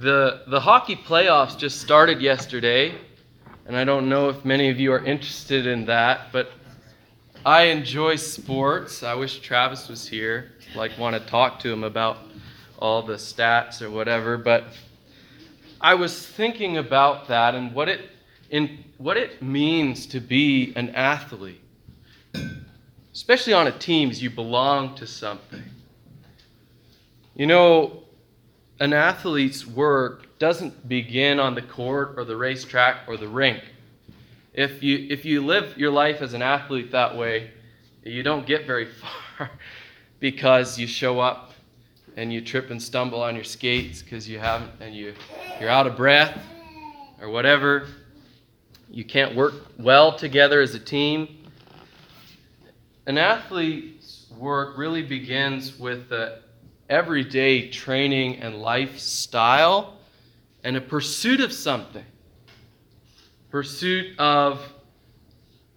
The, the hockey playoffs just started yesterday, and I don't know if many of you are interested in that, but I enjoy sports. I wish Travis was here, like want to talk to him about all the stats or whatever, but I was thinking about that and what it in what it means to be an athlete. Especially on a team as you belong to something. You know, an athlete's work doesn't begin on the court or the racetrack or the rink. If you, if you live your life as an athlete that way, you don't get very far because you show up and you trip and stumble on your skates because you haven't and you, you're out of breath or whatever. You can't work well together as a team. An athlete's work really begins with the everyday training and lifestyle and a pursuit of something. Pursuit of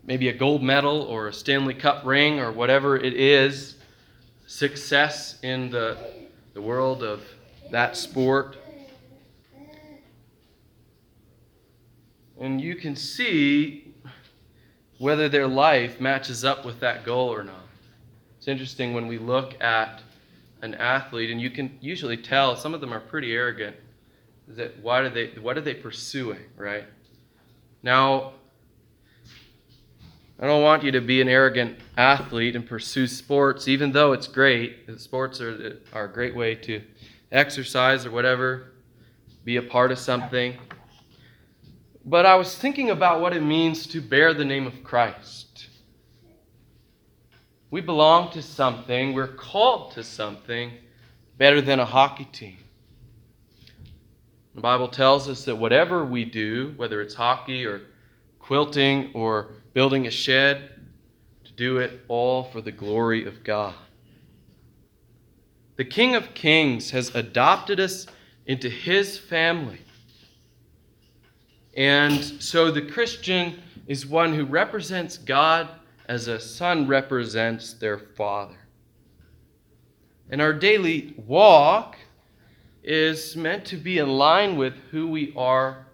maybe a gold medal or a Stanley Cup ring or whatever it is, success in the, the world of that sport. And you can see whether their life matches up with that goal or not. It's interesting when we look at an athlete, and you can usually tell some of them are pretty arrogant. That why do they what are they pursuing, right? Now, I don't want you to be an arrogant athlete and pursue sports, even though it's great. Sports are, are a great way to exercise or whatever, be a part of something. But I was thinking about what it means to bear the name of Christ. We belong to something, we're called to something better than a hockey team. The Bible tells us that whatever we do, whether it's hockey or quilting or building a shed, to do it all for the glory of God. The King of Kings has adopted us into his family. And so the Christian is one who represents God as a son represents their father. And our daily walk is meant to be in line with who we are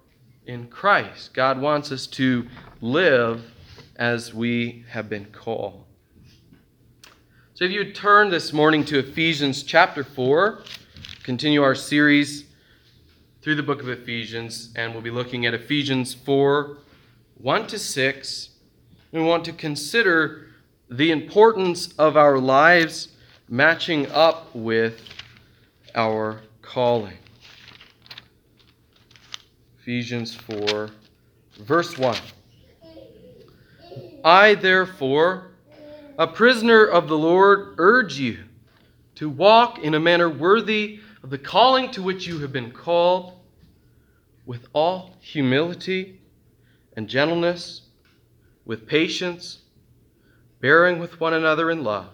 in Christ. God wants us to live as we have been called. So if you turn this morning to Ephesians chapter 4, continue our series through the book of Ephesians, and we'll be looking at Ephesians 4 1 to 6 we want to consider the importance of our lives matching up with our calling. Ephesians 4, verse 1. I, therefore, a prisoner of the Lord, urge you to walk in a manner worthy of the calling to which you have been called, with all humility and gentleness with patience, bearing with one another in love,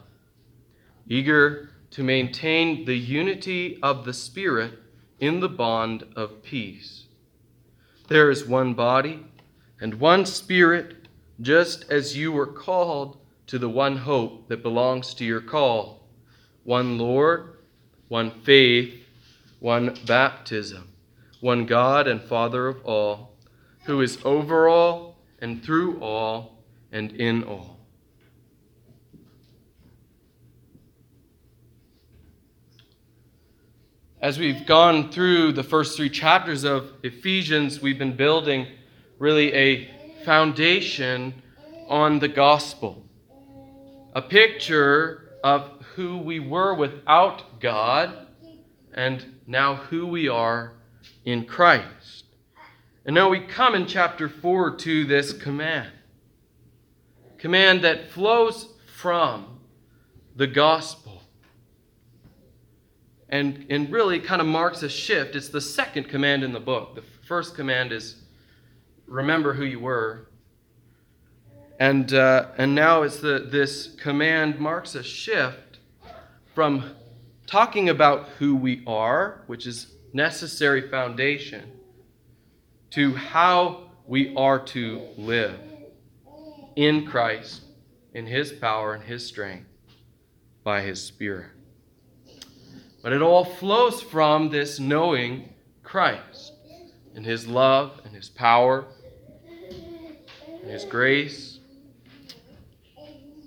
eager to maintain the unity of the Spirit in the bond of peace. There is one body and one Spirit, just as you were called to the one hope that belongs to your call one Lord, one faith, one baptism, one God and Father of all, who is over all and through all and in all. As we've gone through the first three chapters of Ephesians, we've been building really a foundation on the gospel, a picture of who we were without God and now who we are in Christ. And now we come in chapter 4 to this command. Command that flows from the gospel. And, and really kind of marks a shift. It's the second command in the book. The first command is remember who you were. And, uh, and now it's the, this command marks a shift from talking about who we are, which is necessary foundation, to how we are to live in Christ, in His power and His strength, by His Spirit. But it all flows from this knowing Christ and His love and His power and His grace.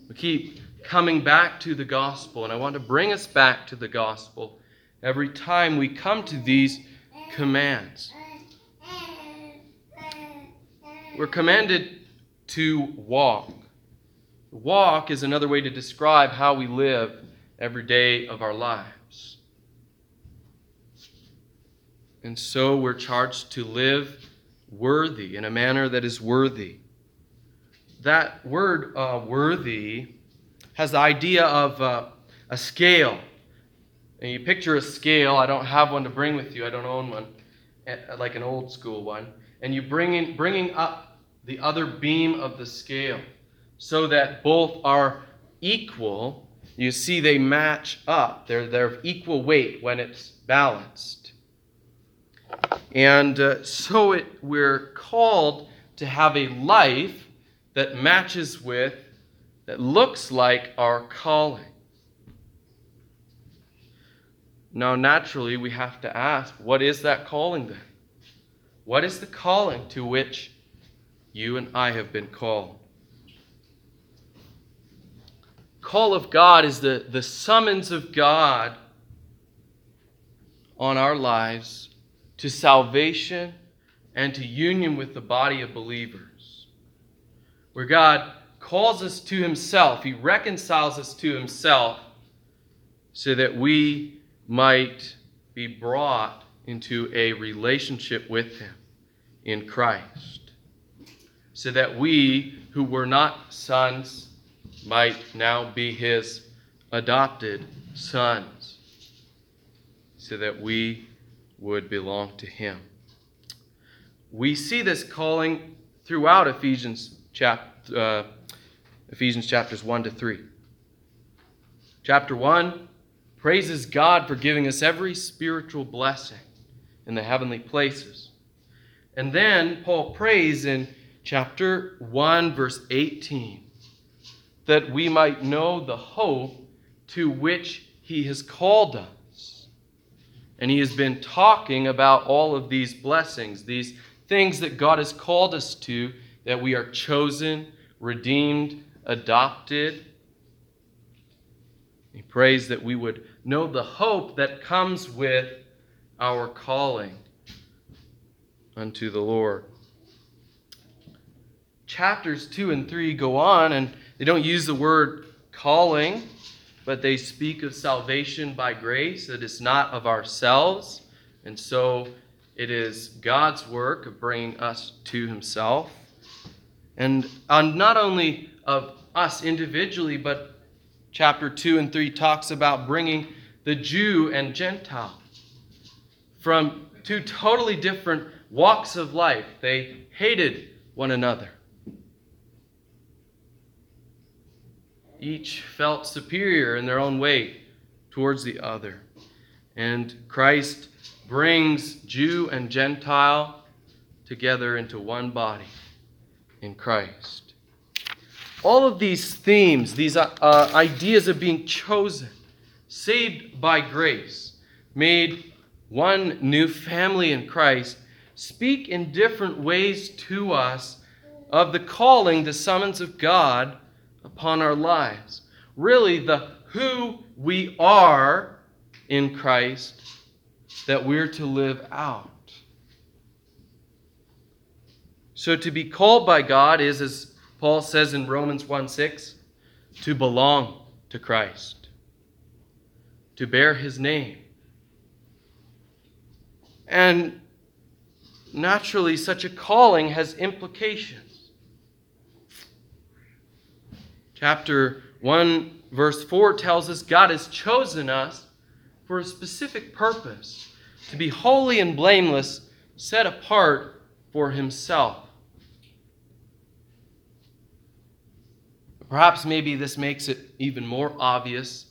We keep coming back to the gospel, and I want to bring us back to the gospel every time we come to these commands. We're commanded to walk. Walk is another way to describe how we live every day of our lives. And so we're charged to live worthy, in a manner that is worthy. That word uh, worthy has the idea of uh, a scale. And you picture a scale. I don't have one to bring with you, I don't own one, eh, like an old school one. And you bring in, bringing up the other beam of the scale so that both are equal. You see, they match up. They're, they're of equal weight when it's balanced. And uh, so it, we're called to have a life that matches with, that looks like our calling. Now, naturally, we have to ask what is that calling then? What is the calling to which you and I have been called? Call of God is the, the summons of God on our lives to salvation and to union with the body of believers. Where God calls us to Himself, He reconciles us to Himself so that we might be brought into a relationship with Him in Christ. So that we who were not sons might now be His adopted sons. So that we would belong to him. We see this calling throughout Ephesians chap- uh, Ephesians chapters 1 to 3. Chapter 1 praises God for giving us every spiritual blessing in the heavenly places. And then Paul prays in chapter 1 verse 18 that we might know the hope to which he has called us and he has been talking about all of these blessings, these things that God has called us to, that we are chosen, redeemed, adopted. He prays that we would know the hope that comes with our calling unto the Lord. Chapters 2 and 3 go on, and they don't use the word calling but they speak of salvation by grace. It is not of ourselves. And so it is God's work of bringing us to Himself. And on not only of us individually, but chapter 2 and 3 talks about bringing the Jew and Gentile from two totally different walks of life. They hated one another. Each felt superior in their own way towards the other. And Christ brings Jew and Gentile together into one body in Christ. All of these themes, these uh, uh, ideas of being chosen, saved by grace, made one new family in Christ, speak in different ways to us of the calling, the summons of God upon our lives. Really, the who we are in Christ that we're to live out. So to be called by God is, as Paul says in Romans 1 6, to belong to Christ, to bear his name. And naturally, such a calling has implications. Chapter 1, verse 4 tells us God has chosen us for a specific purpose to be holy and blameless, set apart for Himself. Perhaps maybe this makes it even more obvious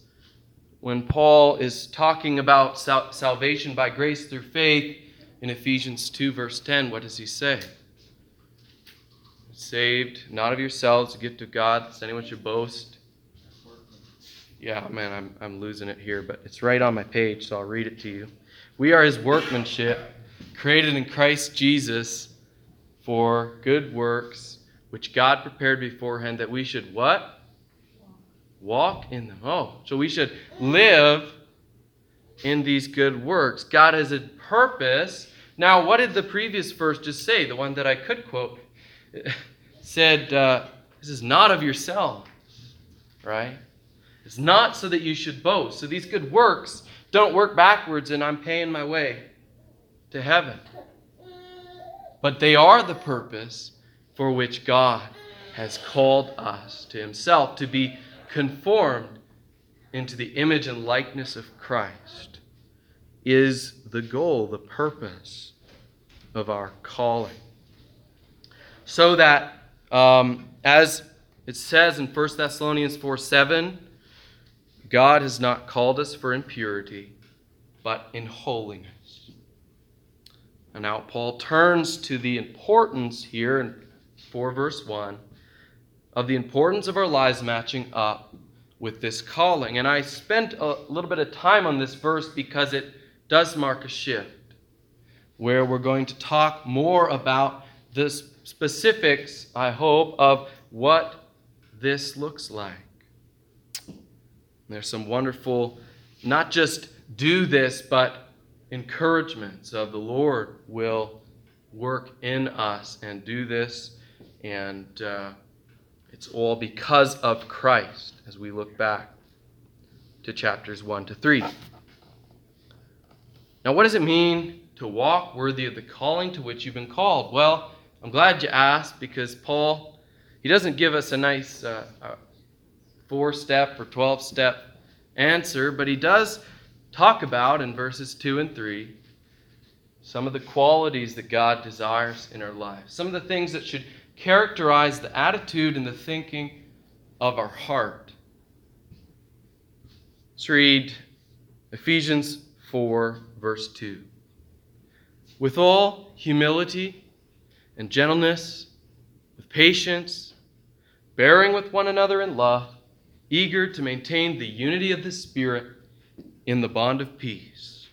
when Paul is talking about sal- salvation by grace through faith in Ephesians 2, verse 10. What does he say? Saved, not of yourselves, a gift of God, that anyone should boast. Yeah, man, I'm, I'm losing it here, but it's right on my page, so I'll read it to you. We are his workmanship, created in Christ Jesus for good works, which God prepared beforehand that we should what? Walk in them. Oh, so we should live in these good works. God has a purpose. Now, what did the previous verse just say? The one that I could quote said, uh, This is not of yourself, right? It's not so that you should boast. So these good works don't work backwards and I'm paying my way to heaven. But they are the purpose for which God has called us to Himself to be conformed into the image and likeness of Christ is the goal, the purpose of our calling. So that, um, as it says in 1 Thessalonians 4 7, God has not called us for impurity, but in holiness. And now Paul turns to the importance here in 4 verse 1 of the importance of our lives matching up with this calling. And I spent a little bit of time on this verse because it does mark a shift where we're going to talk more about the specifics, I hope, of what this looks like. There's some wonderful, not just do this, but encouragements of the Lord will work in us and do this. And uh, it's all because of Christ as we look back to chapters 1 to 3. Now, what does it mean to walk worthy of the calling to which you've been called? Well, I'm glad you asked because Paul, he doesn't give us a nice uh, uh, four step or 12 step answer, but he does talk about in verses 2 and 3 some of the qualities that God desires in our lives, some of the things that should characterize the attitude and the thinking of our heart. Let's read Ephesians 4, verse 2. With all humility and gentleness, with patience, bearing with one another in love, eager to maintain the unity of the Spirit in the bond of peace.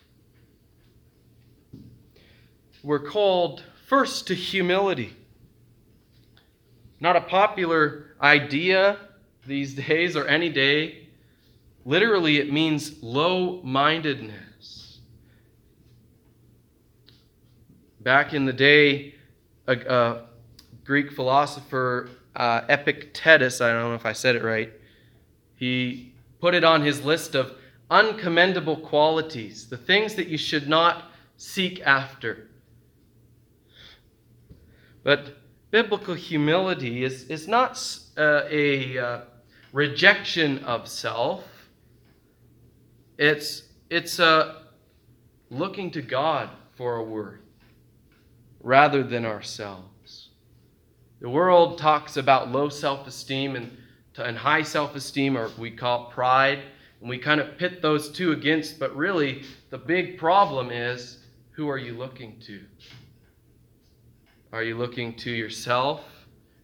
We're called first to humility. Not a popular idea these days or any day. Literally, it means low mindedness. Back in the day, a, a Greek philosopher, uh, Epictetus, I don't know if I said it right, he put it on his list of uncommendable qualities, the things that you should not seek after. But biblical humility is, is not uh, a uh, rejection of self, it's, it's uh, looking to God for a word rather than ourselves. The world talks about low self esteem and and high self esteem, or we call pride. And we kind of pit those two against, but really the big problem is who are you looking to? Are you looking to yourself?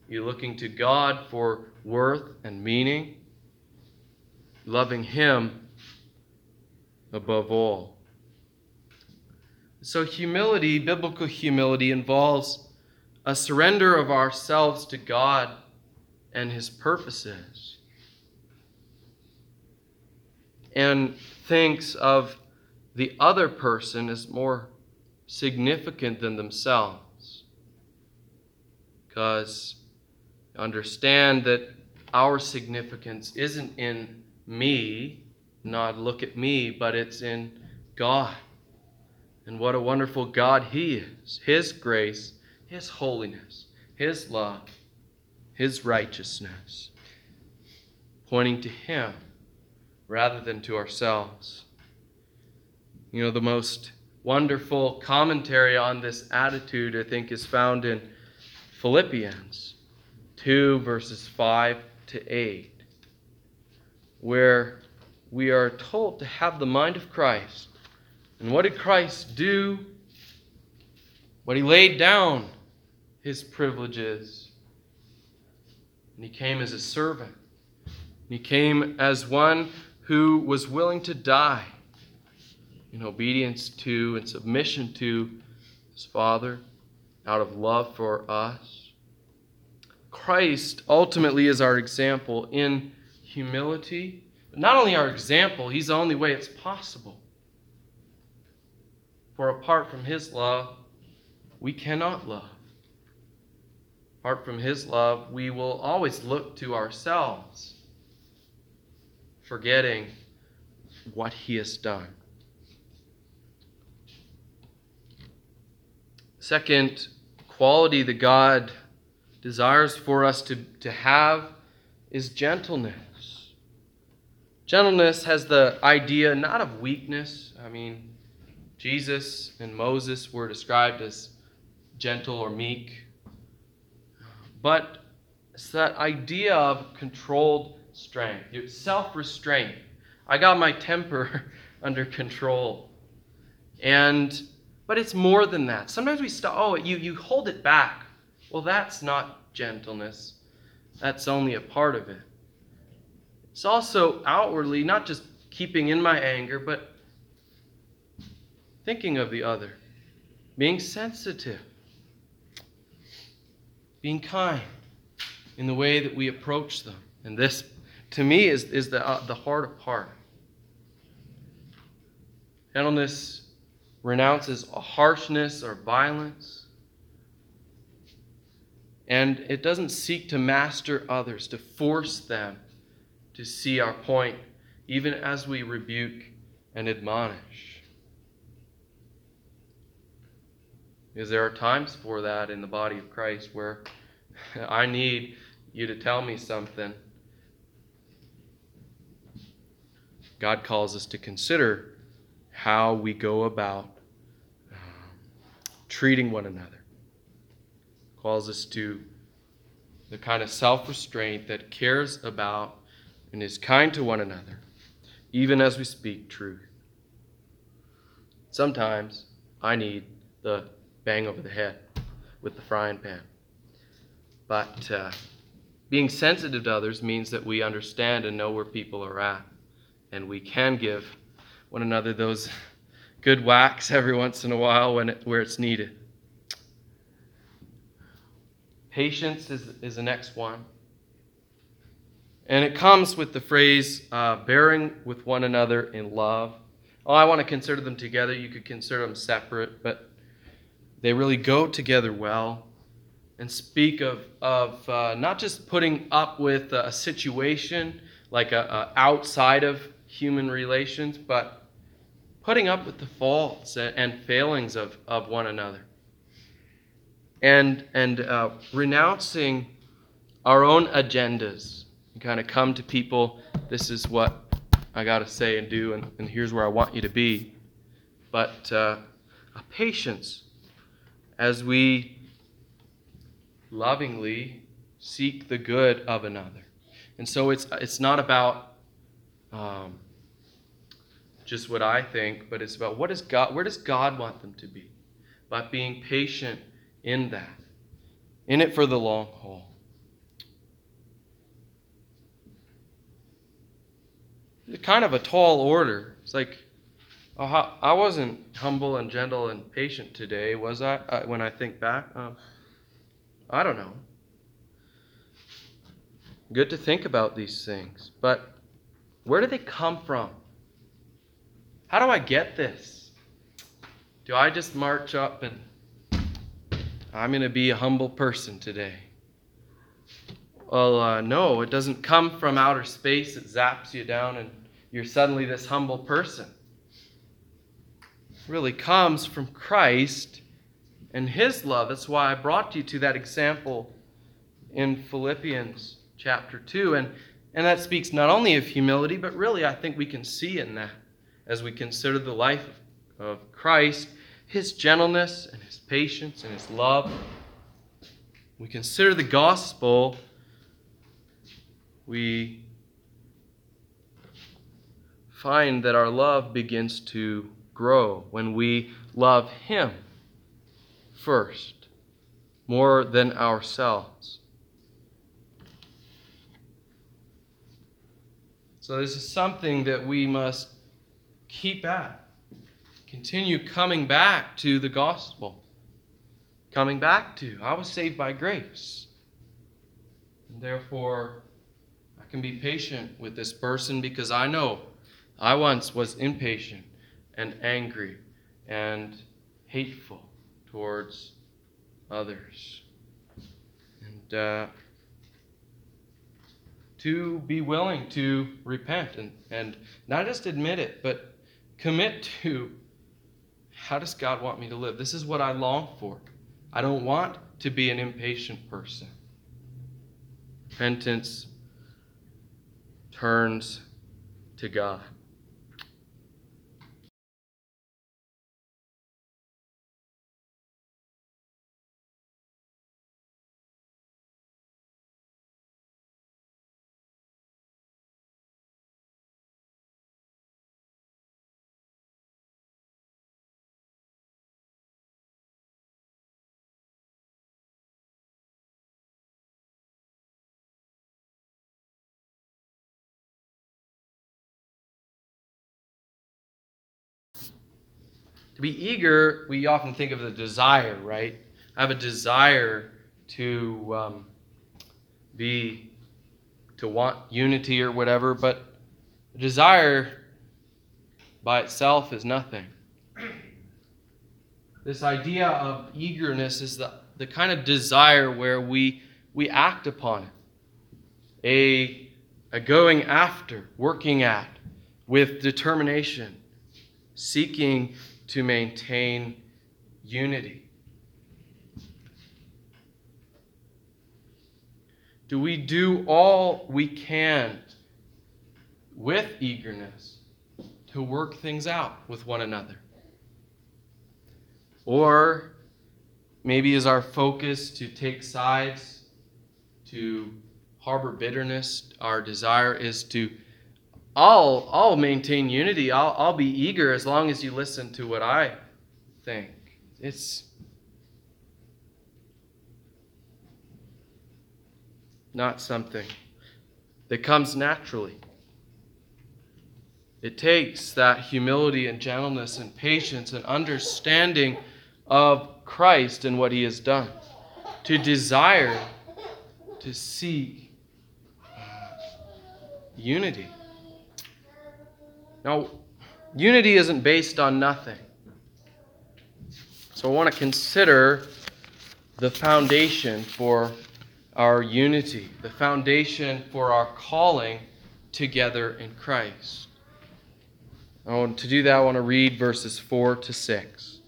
Are you looking to God for worth and meaning? Loving Him above all. So, humility, biblical humility, involves a surrender of ourselves to God and his purposes. And thinks of the other person as more significant than themselves. Because understand that our significance isn't in me, not look at me, but it's in God. And what a wonderful God He is. His grace, His holiness, His love his righteousness, pointing to Him rather than to ourselves. You know, the most wonderful commentary on this attitude, I think, is found in Philippians 2, verses 5 to 8, where we are told to have the mind of Christ. And what did Christ do? What he laid down his privileges and he came as a servant. He came as one who was willing to die in obedience to and submission to his Father out of love for us. Christ ultimately is our example in humility. But not only our example, he's the only way it's possible. For apart from his love, we cannot love. Apart from his love, we will always look to ourselves, forgetting what he has done. Second quality that God desires for us to, to have is gentleness. Gentleness has the idea not of weakness. I mean, Jesus and Moses were described as gentle or meek, but it's that idea of controlled strength, self restraint. I got my temper under control. And but it's more than that. Sometimes we stop, oh, you, you hold it back. Well, that's not gentleness. That's only a part of it. It's also outwardly not just keeping in my anger, but thinking of the other, being sensitive, being kind in the way that we approach them. And this, to me, is, is the, uh, the heart of heart. Gentleness renounces harshness or violence. And it doesn't seek to master others, to force them to see our point, even as we rebuke and admonish. Because there are times for that in the body of Christ where I need you to tell me something. God calls us to consider how we go about um, treating one another. Calls us to the kind of self restraint that cares about and is kind to one another, even as we speak truth. Sometimes I need the bang over the head with the frying pan. But uh, being sensitive to others means that we understand and know where people are at, and we can give one another those good whacks every once in a while when it, where it's needed. Patience is, is the next one. And it comes with the phrase uh, bearing with one another in love. Oh, I want to consider them together. You could consider them separate, but they really go together well and speak of, of uh, not just putting up with a situation like a, a outside of human relations, but putting up with the faults and failings of, of one another. And, and uh, renouncing our own agendas. And kind of come to people this is what i got to say and do and, and here's where i want you to be. But uh, a patience as we lovingly seek the good of another and so it's, it's not about um, just what I think, but it's about what is God, where does God want them to be? About being patient in that, in it for the long haul. It's kind of a tall order. It's like, oh, I wasn't humble and gentle and patient today, was I? Uh, when I think back, uh, I don't know. Good to think about these things, but where do they come from? How do I get this? Do I just march up and I'm going to be a humble person today? Well, uh, no, it doesn't come from outer space. It zaps you down and you're suddenly this humble person. Really comes from Christ and His love. That's why I brought you to that example in Philippians chapter 2. And, and that speaks not only of humility, but really I think we can see in that as we consider the life of Christ, his gentleness and his patience and his love. We consider the gospel, we find that our love begins to grow when we love him first, more than ourselves. So, this is something that we must keep at. Continue coming back to the gospel coming back to. I was saved by grace. And therefore, I can be patient with this person because I know I once was impatient and angry and hateful towards others. And uh, to be willing to repent and, and not just admit it, but commit to how does God want me to live? This is what I long for. I don't want to be an impatient person. Repentance turns to God. To be eager, we often think of the desire, right? I have a desire to um, be, to want unity or whatever, but desire by itself is nothing. This idea of eagerness is the, the kind of desire where we, we act upon it, a, a going after, working at, with determination, seeking to maintain unity? Do we do all we can with eagerness to work things out with one another? Or maybe is our focus to take sides, to harbor bitterness? Our desire is to I'll I'll maintain unity. I'll I'll be eager as long as you listen to what I think. It's not something that comes naturally. It takes that humility and gentleness and patience and understanding of Christ and what he has done to desire to see uh, unity. Now, unity isn't based on nothing. So I want to consider the foundation for our unity, the foundation for our calling together in Christ. And to do that, I want to read verses 4 to 6.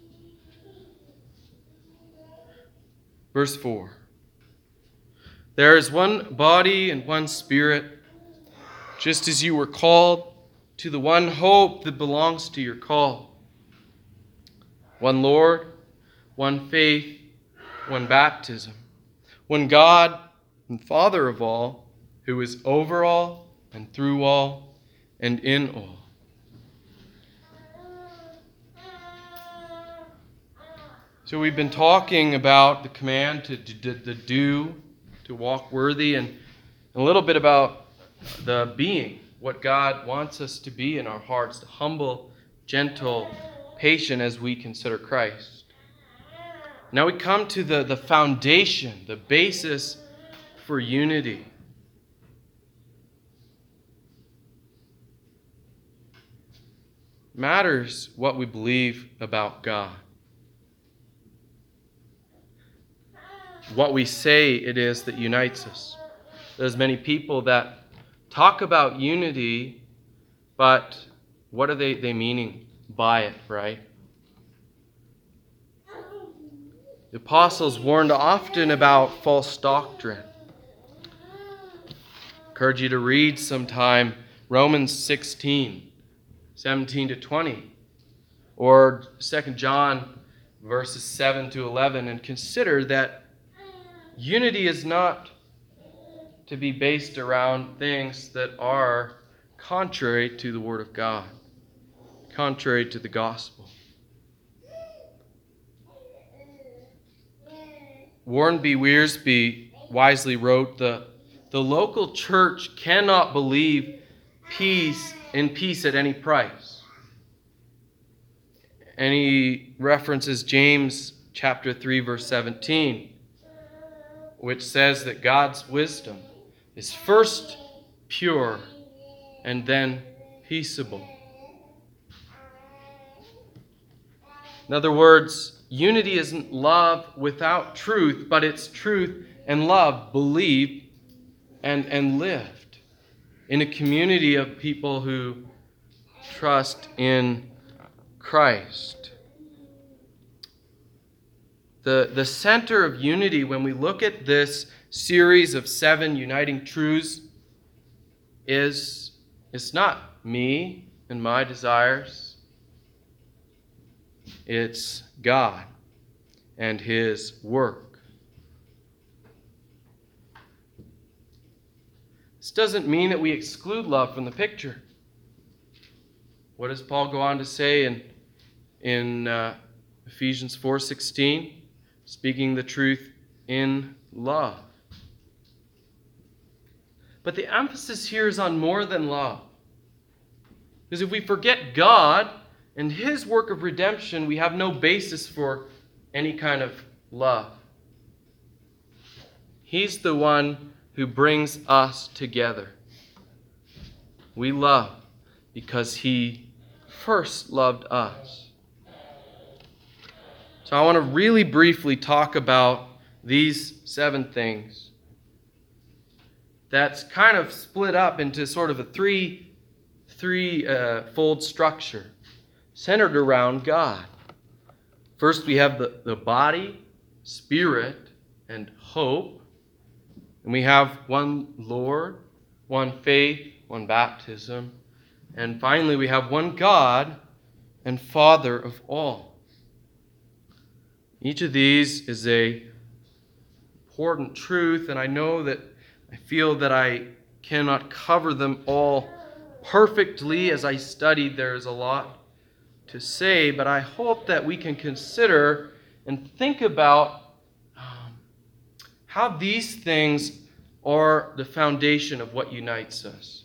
Verse 4 There is one body and one spirit, just as you were called to the one hope that belongs to your call. One Lord, one faith, one baptism, one God and Father of all, who is over all and through all and in all. So we've been talking about the command to, to, to do, to walk worthy, and a little bit about the being what God wants us to be in our hearts the humble, gentle, patient as we consider Christ. Now we come to the, the foundation, the basis for unity. Matters what we believe about God. What we say it is that unites us. There's many people that talk about unity, but what are they, they meaning by it, right? The apostles warned often about false doctrine. Encourage you to read sometime Romans 16, 17 to 20, or 2 John verses 7 to 11, and consider that unity is not to be based around things that are contrary to the Word of God, contrary to the gospel. Warren B. Wiersbe wisely wrote the, the local church cannot believe peace in peace at any price. And he references James chapter 3 verse 17, which says that God's wisdom is first pure and then peaceable. In other words, unity isn't love without truth, but it's truth and love believed and, and lived in a community of people who trust in Christ. The, the center of unity, when we look at this series of seven uniting truths, is it's not me and my desires, it's God and His work. This doesn't mean that we exclude love from the picture. What does Paul go on to say in, in uh, Ephesians 4:16? Speaking the truth in love. But the emphasis here is on more than love. Because if we forget God and His work of redemption, we have no basis for any kind of love. He's the one who brings us together. We love because He first loved us. So I want to really briefly talk about these seven things. That's kind of split up into sort of a three three uh, fold structure centered around God. First, we have the, the body, spirit, and hope. And we have one Lord, one faith, one baptism. And finally, we have one God and Father of all. Each of these is a important truth, and I know that I feel that I cannot cover them all perfectly as I studied. There's a lot to say, but I hope that we can consider and think about um, how these things are the foundation of what unites us.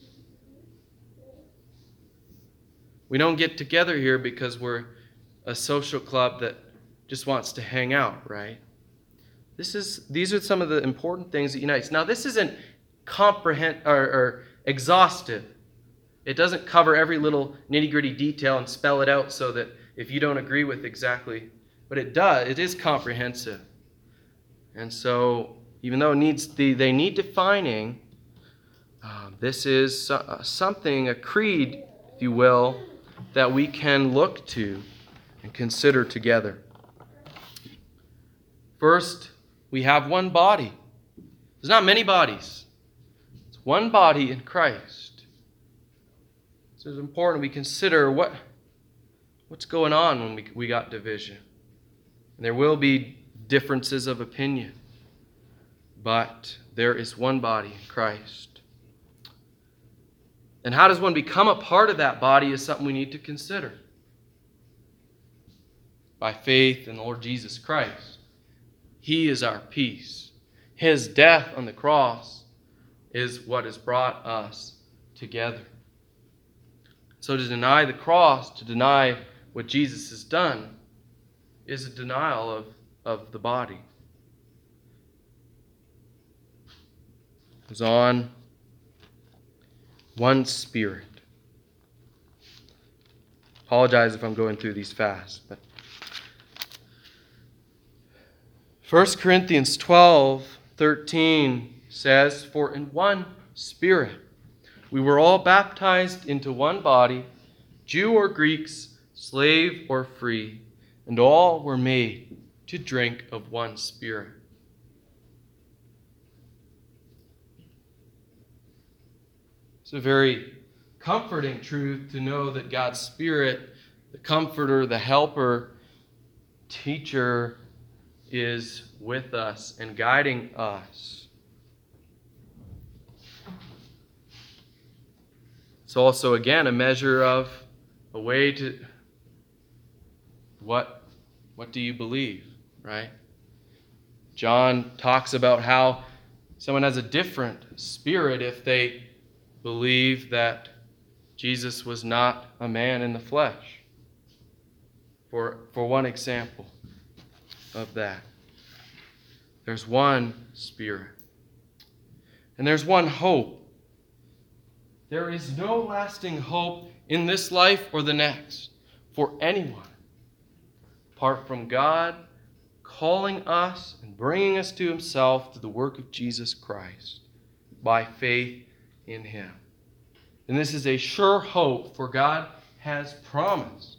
We don't get together here because we're a social club that just wants to hang out, right? This is these are some of the important things that unites. Now, this isn't comprehend or, or exhaustive. It doesn't cover every little nitty gritty detail and spell it out so that if you don't agree with exactly, but it does, it is comprehensive. And so, even though it needs the, they need defining, uh, this is uh, something, a creed, if you will, that we can look to and consider together. First, we have one body. There's not many bodies, it's one body in Christ. So it's important we consider what, what's going on when we, we got division. And there will be differences of opinion, but there is one body in Christ. And how does one become a part of that body is something we need to consider. By faith in the Lord Jesus Christ. He is our peace. His death on the cross is what has brought us together. So to deny the cross, to deny what Jesus has done, is a denial of, of the body. It was on one spirit. Apologize if I'm going through these fast, but 1 Corinthians 12, 13 says, For in one spirit we were all baptized into one body, Jew or Greeks, slave or free, and all were made to drink of one Spirit. It's a very comforting truth to know that God's Spirit, the comforter, the helper, teacher, is with us and guiding us. It's also, again, a measure of a way to what, what do you believe, right? John talks about how someone has a different spirit if they believe that Jesus was not a man in the flesh. For, for one example. Of that. There's one Spirit. And there's one hope. There is no lasting hope in this life or the next for anyone apart from God calling us and bringing us to Himself through the work of Jesus Christ by faith in Him. And this is a sure hope, for God has promised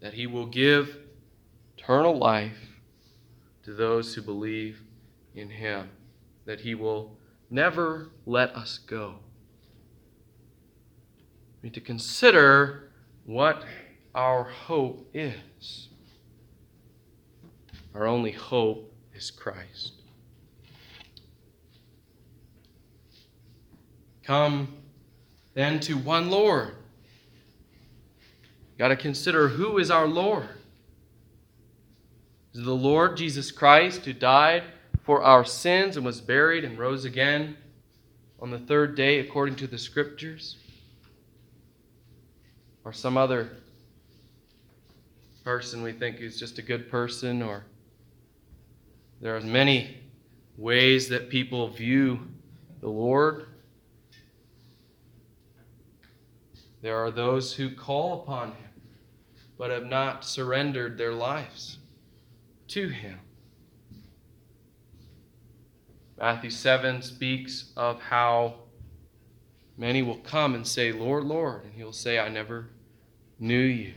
that He will give eternal life to those who believe in Him, that He will never let us go. We need to consider what our hope is. Our only hope is Christ. Come then to one Lord. Got to consider who is our Lord. Is the Lord Jesus Christ who died for our sins and was buried and rose again on the third day according to the Scriptures? Or some other person we think is just a good person, or there are many ways that people view the Lord. There are those who call upon Him but have not surrendered their lives to Him. Matthew 7 speaks of how many will come and say, Lord, Lord, and He'll say, I never knew you.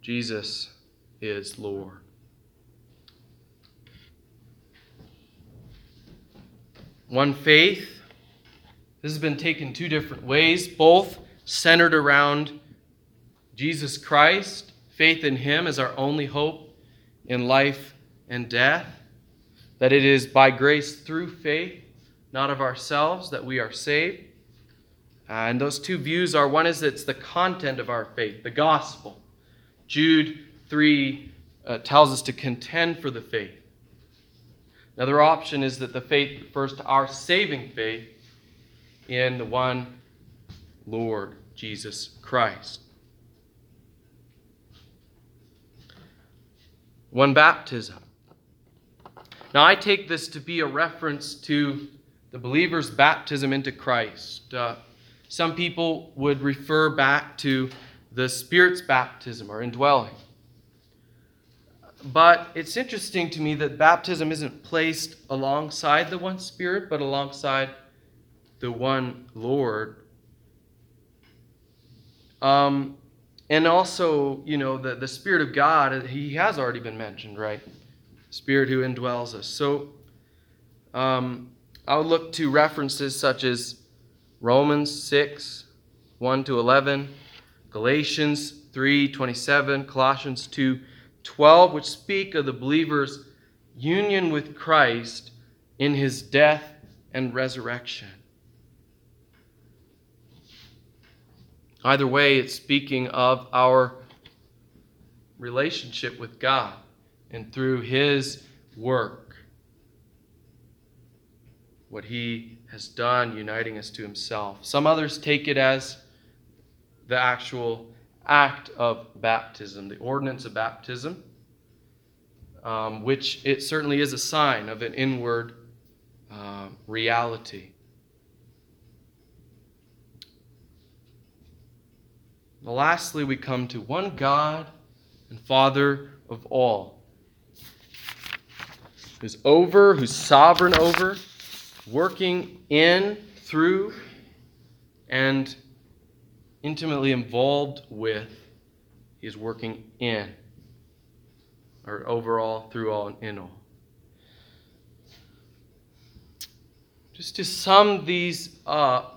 Jesus is Lord. One faith. This has been taken two different ways, both centered around Jesus Christ, faith in Him is our only hope in life and death, that it is by grace through faith, not of ourselves, that we are saved. Uh, and those two views are one is it's the content of our faith, the gospel. Jude 3 uh, tells us to contend for the faith. Another option is that the faith refers to our saving faith in the one Lord Jesus Christ. One baptism. Now, I take this to be a reference to the believer's baptism into Christ. Uh, some people would refer back to the Spirit's baptism or indwelling. But it's interesting to me that baptism isn't placed alongside the one Spirit, but alongside the one Lord. Um, and also, you know, the, the Spirit of God, He has already been mentioned, right? Spirit who indwells us. So um, I'll look to references such as Romans 6, 1 to 11, Galatians 3, 27, Colossians 2, 12, which speak of the believer's union with Christ in his death and resurrection. Either way, it's speaking of our relationship with God and through his work, what he has done, uniting us to himself. Some others take it as the actual act of baptism, the ordinance of baptism, um, which it certainly is a sign of an inward uh, reality. Lastly, we come to one God and Father of all, who's over, who's sovereign over, working in, through, and intimately involved with, he is working in, or overall, through all, and in all. Just to sum these up,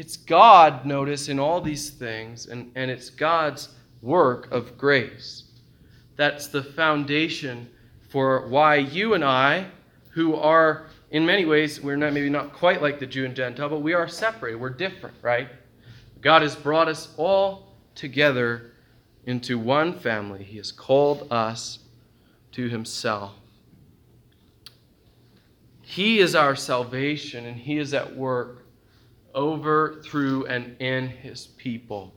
it's God, notice, in all these things, and, and it's God's work of grace. That's the foundation for why you and I, who are in many ways, we're not maybe not quite like the Jew and Gentile, but we are separated. We're different, right? God has brought us all together into one family. He has called us to Himself. He is our salvation, and He is at work over, through, and in his people.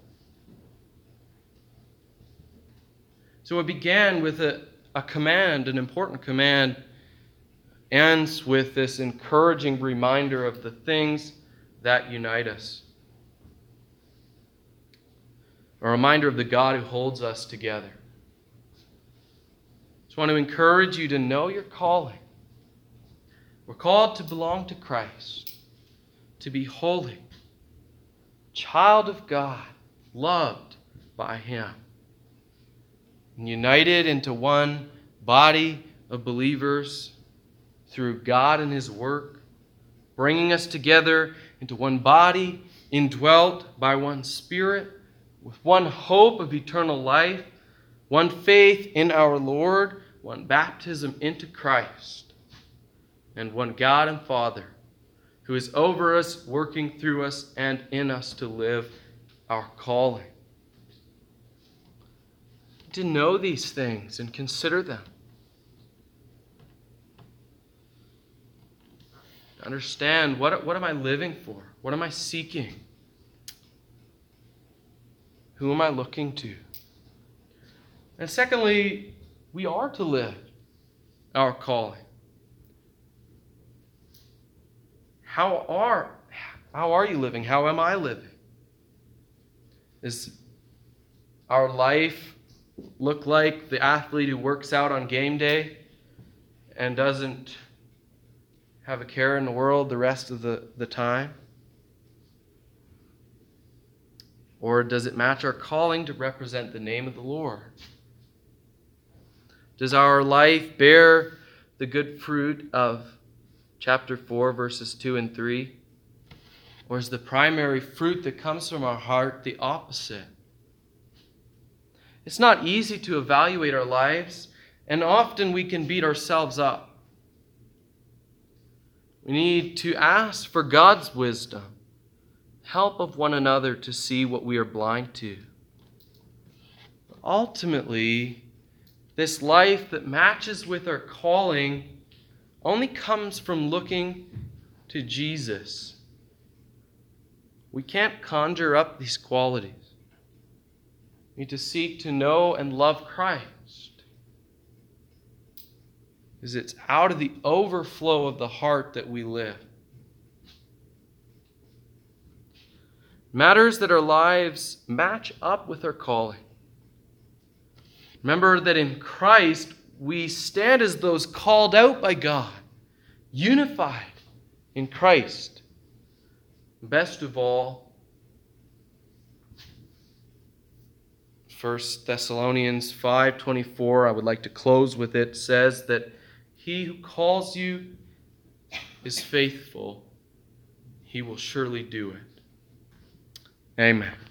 So it began with a, a command, an important command, ends with this encouraging reminder of the things that unite us. A reminder of the God who holds us together. I Just want to encourage you to know your calling. We're called to belong to Christ to be holy, child of God, loved by Him, united into one body of believers through God and His work, bringing us together into one body, indwelt by one Spirit, with one hope of eternal life, one faith in our Lord, one baptism into Christ, and one God and Father who is over us, working through us, and in us to live our calling. To know these things and consider them. To understand what, what am I living for? What am I seeking? Who am I looking to? And secondly, we are to live our calling. How are, how are you living? How am I living? Is our life look like the athlete who works out on game day and doesn't have a care in the world the rest of the, the time? Or does it match our calling to represent the name of the Lord? Does our life bear the good fruit of chapter 4, verses 2 and 3? Or is the primary fruit that comes from our heart the opposite? It's not easy to evaluate our lives, and often we can beat ourselves up. We need to ask for God's wisdom, help of one another to see what we are blind to. Ultimately, this life that matches with our calling only comes from looking to Jesus. We can't conjure up these qualities. We need to seek to know and love Christ Because it's out of the overflow of the heart that we live. Matters that our lives match up with our calling. Remember that in Christ we stand as those called out by God, unified in Christ. Best of all, 1 Thessalonians 5:24 I would like to close with it says that he who calls you is faithful. He will surely do it. Amen.